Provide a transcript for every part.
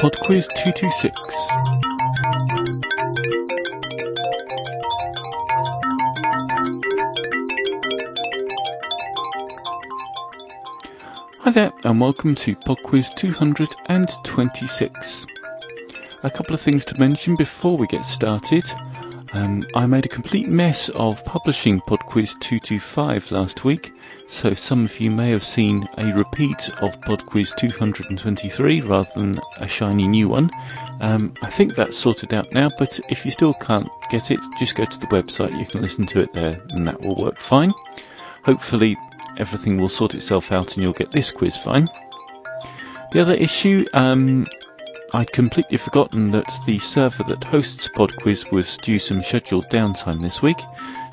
PodQuiz 226. Hi there, and welcome to PodQuiz 226. A couple of things to mention before we get started. Um, I made a complete mess of publishing PodQuiz 225 last week, so some of you may have seen a repeat of PodQuiz 223 rather than a shiny new one. Um, I think that's sorted out now, but if you still can't get it, just go to the website, you can listen to it there, and that will work fine. Hopefully, everything will sort itself out and you'll get this quiz fine. The other issue, um, I'd completely forgotten that the server that hosts PodQuiz was due some scheduled downtime this week,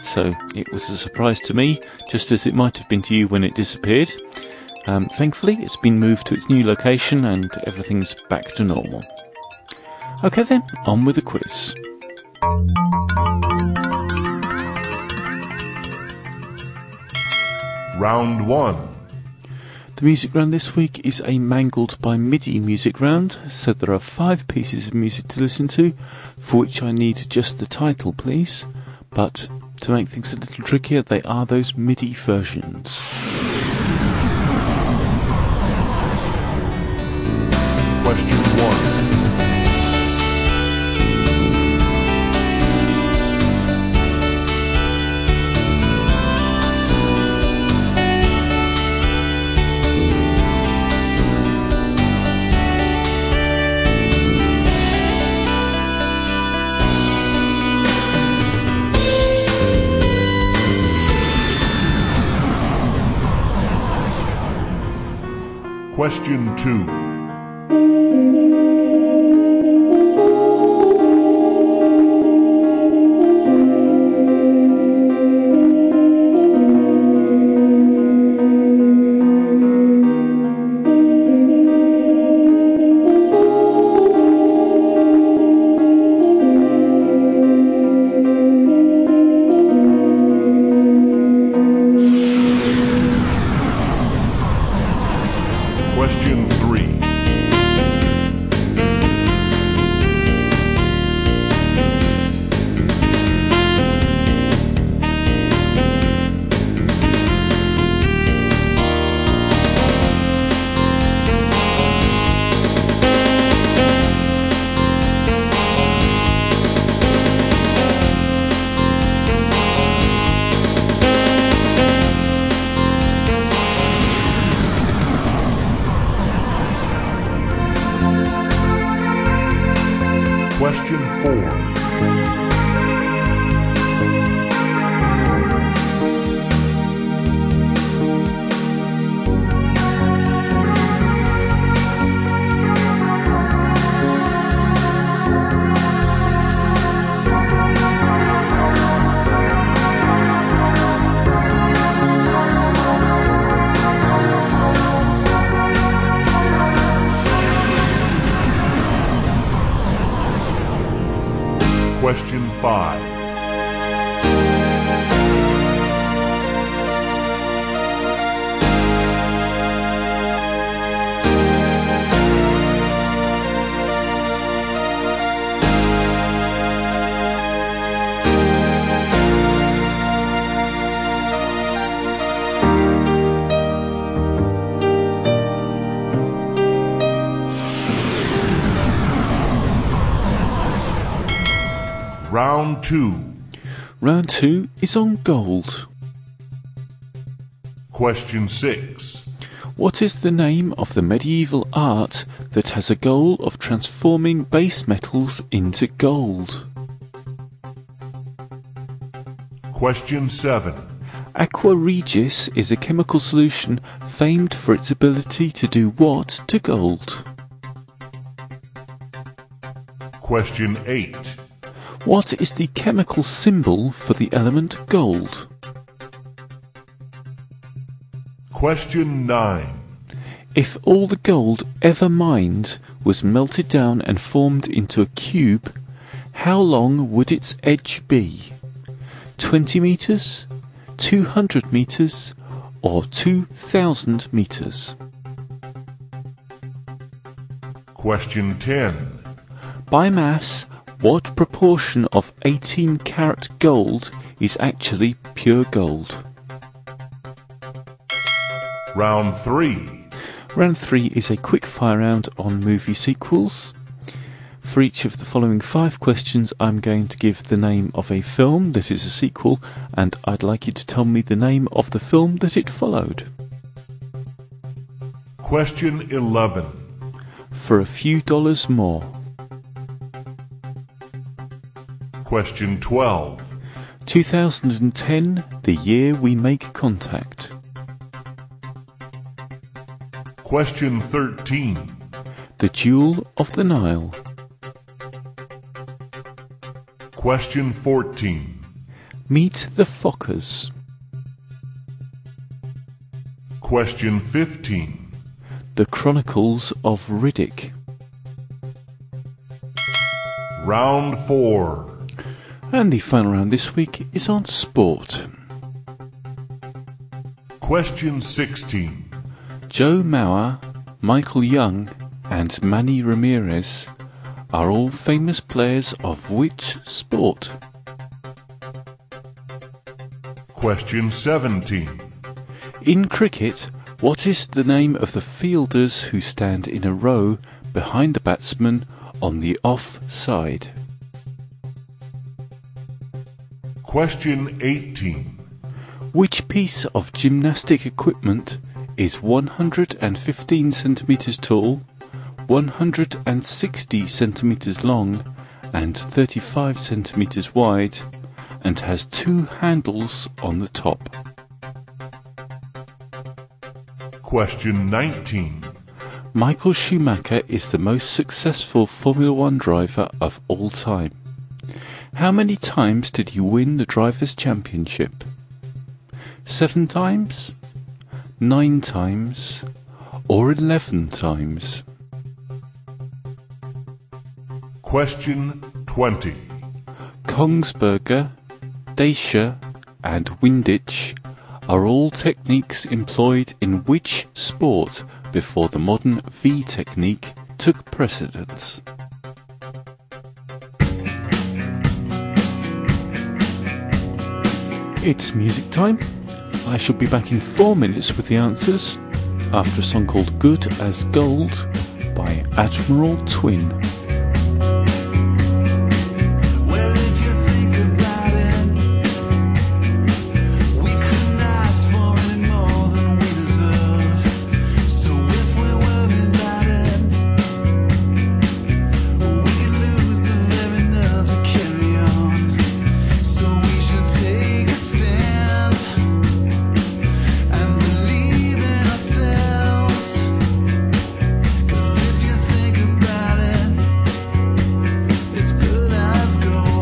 so it was a surprise to me, just as it might have been to you when it disappeared. Um, thankfully, it's been moved to its new location and everything's back to normal. Okay then, on with the quiz. Round 1. The music round this week is a Mangled by MIDI music round, so there are five pieces of music to listen to, for which I need just the title, please. But to make things a little trickier, they are those MIDI versions. Question 1. Question 2. Question 4. Question Round 2. Round two is on gold. Question 6. What is the name of the medieval art that has a goal of transforming base metals into gold? Question 7. Aqua Regia is a chemical solution famed for its ability to do what to gold? Question 8. What is the chemical symbol for the element gold? Question 9. If all the gold ever mined was melted down and formed into a cube, how long would its edge be? 20 meters, 200 meters, or 2000 meters? Question 10. By mass, proportion of 18 karat gold is actually pure gold? Round 3. Round 3 is a quick fire round on movie sequels. For each of the following five questions, I'm going to give the name of a film that is a sequel, and I'd like you to tell me the name of the film that it followed. Question 11. For a few dollars more. Question 12. 2010, the year we make contact. Question 13. The Jewel of the Nile. Question 14. Meet the Fockers. Question 15. The Chronicles of Riddick. Round 4. And the final round this week is on sport. Question 16. Joe Mauer, Michael Young, and Manny Ramirez are all famous players of which sport? Question 17. In cricket, what is the name of the fielders who stand in a row behind the batsman on the off side? Question 18. Which piece of gymnastic equipment is 115 centimeters tall, 160 centimeters long, and 35 centimeters wide, and has two handles on the top? Question 19. Michael Schumacher is the most successful Formula One driver of all time. How many times did he win the Drivers' Championship? Seven times? Nine times? Or eleven times? Question 20. Kongsberger, Däscher, and Windisch are all techniques employed in which sport before the modern V technique took precedence? It's music time. I shall be back in four minutes with the answers after a song called Good as Gold by Admiral Twin. let's go.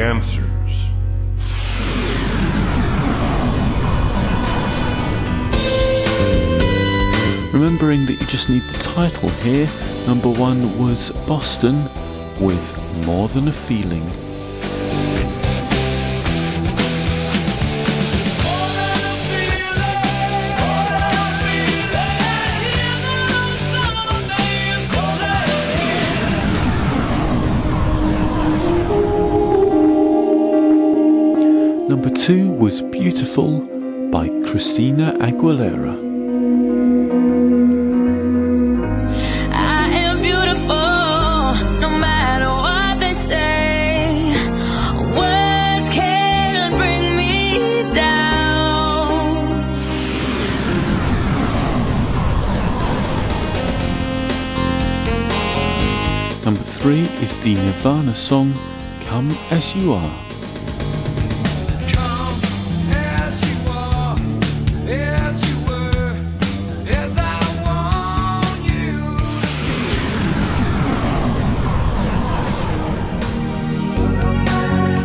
Answers. Remembering that you just need the title here, number one was Boston with More Than a Feeling. Number two was Beautiful by Christina Aguilera. I am beautiful, no matter what they say. Words can bring me down. Number three is the Nirvana song Come As You Are.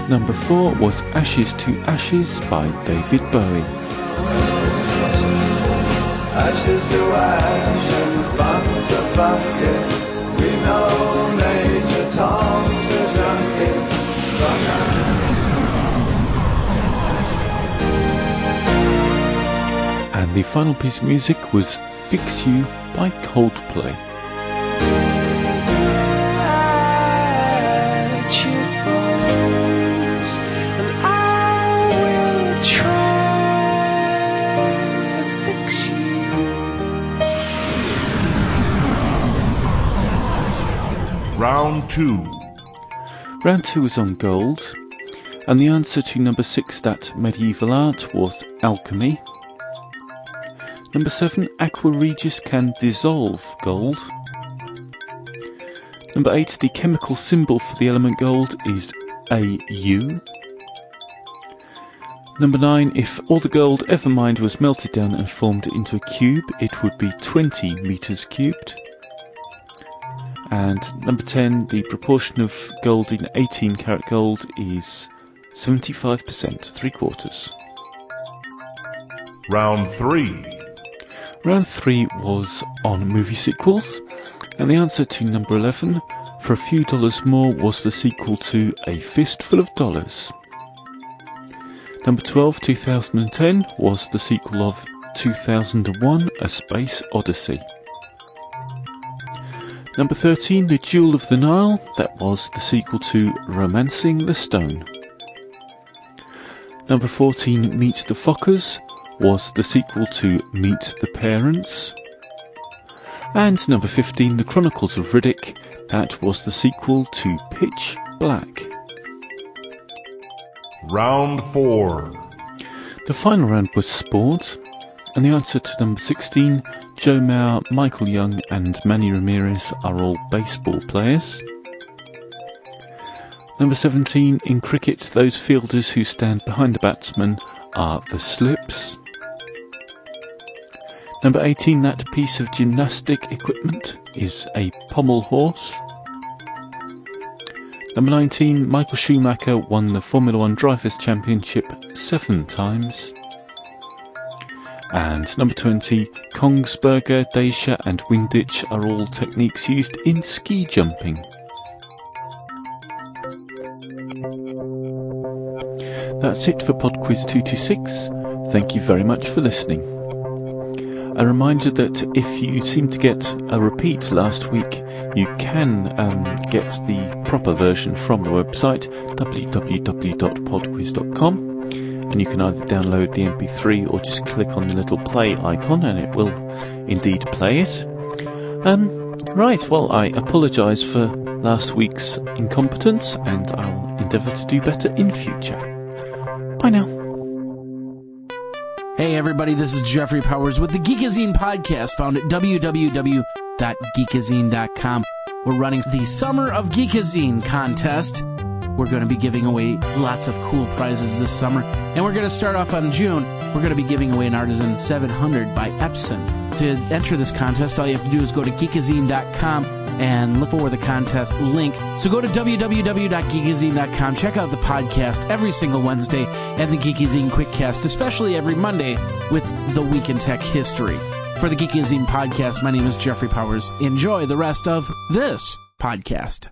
Number four was Ashes to Ashes by David Bowie. Ashes to ash and fun to funky. We know Major Tom's a junkie. And the final piece of music was Fix You by Coldplay. Round 2. Round two was on gold, and the answer to number six, that medieval art, was alchemy. Number seven, Aqua Regia can dissolve gold. Number eight, the chemical symbol for the element gold is AU. Number nine, if all the gold ever mined was melted down and formed into a cube, it would be 20 meters cubed. And number 10, the proportion of gold in 18 karat gold is 75%, three quarters. Round 3. Round 3 was on movie sequels, and the answer to number 11, for a few dollars more, was the sequel to A Fistful of Dollars. Number 12, 2010, was the sequel of 2001 A Space Odyssey. Number 13, The Jewel of the Nile, that was the sequel to Romancing the Stone. Number 14, Meet the Fockers, was the sequel to Meet the Parents. And number 15, The Chronicles of Riddick, that was the sequel to Pitch Black. Round 4. The final round was sport, and the answer to number 16, Joe Mauer, Michael Young, and Manny Ramirez are all baseball players. Number 17, in cricket, those fielders who stand behind the batsman are the slips. Number 18, that piece of gymnastic equipment is a pommel horse. Number 19, Michael Schumacher won the Formula One Drivers' Championship seven times. And number 20, Kongsberger, Däscher, and Windisch are all techniques used in ski jumping. That's it for Pod Quiz 226. Thank you very much for listening. A reminder that if you seem to get a repeat last week, you can um, get the proper version from the website www.podquiz.com and you can either download the MP3 or just click on the little play icon and it will indeed play it. Um, right, well, I apologise for last week's incompetence and I'll endeavour to do better in future. Bye now. Hey everybody, this is Jeffrey Powers with the Geekazine podcast found at www.geekazine.com. We're running the Summer of Geekazine contest. We're going to be giving away lots of cool prizes this summer. And we're going to start off on June. We're going to be giving away an Artisan 700 by Epson. To enter this contest, all you have to do is go to geekazine.com and look for the contest link. So go to www.geekazine.com, check out the podcast every single Wednesday and the Geekazine Quickcast, especially every Monday with the Week in Tech History. For the Geekazine podcast, my name is Jeffrey Powers. Enjoy the rest of this podcast.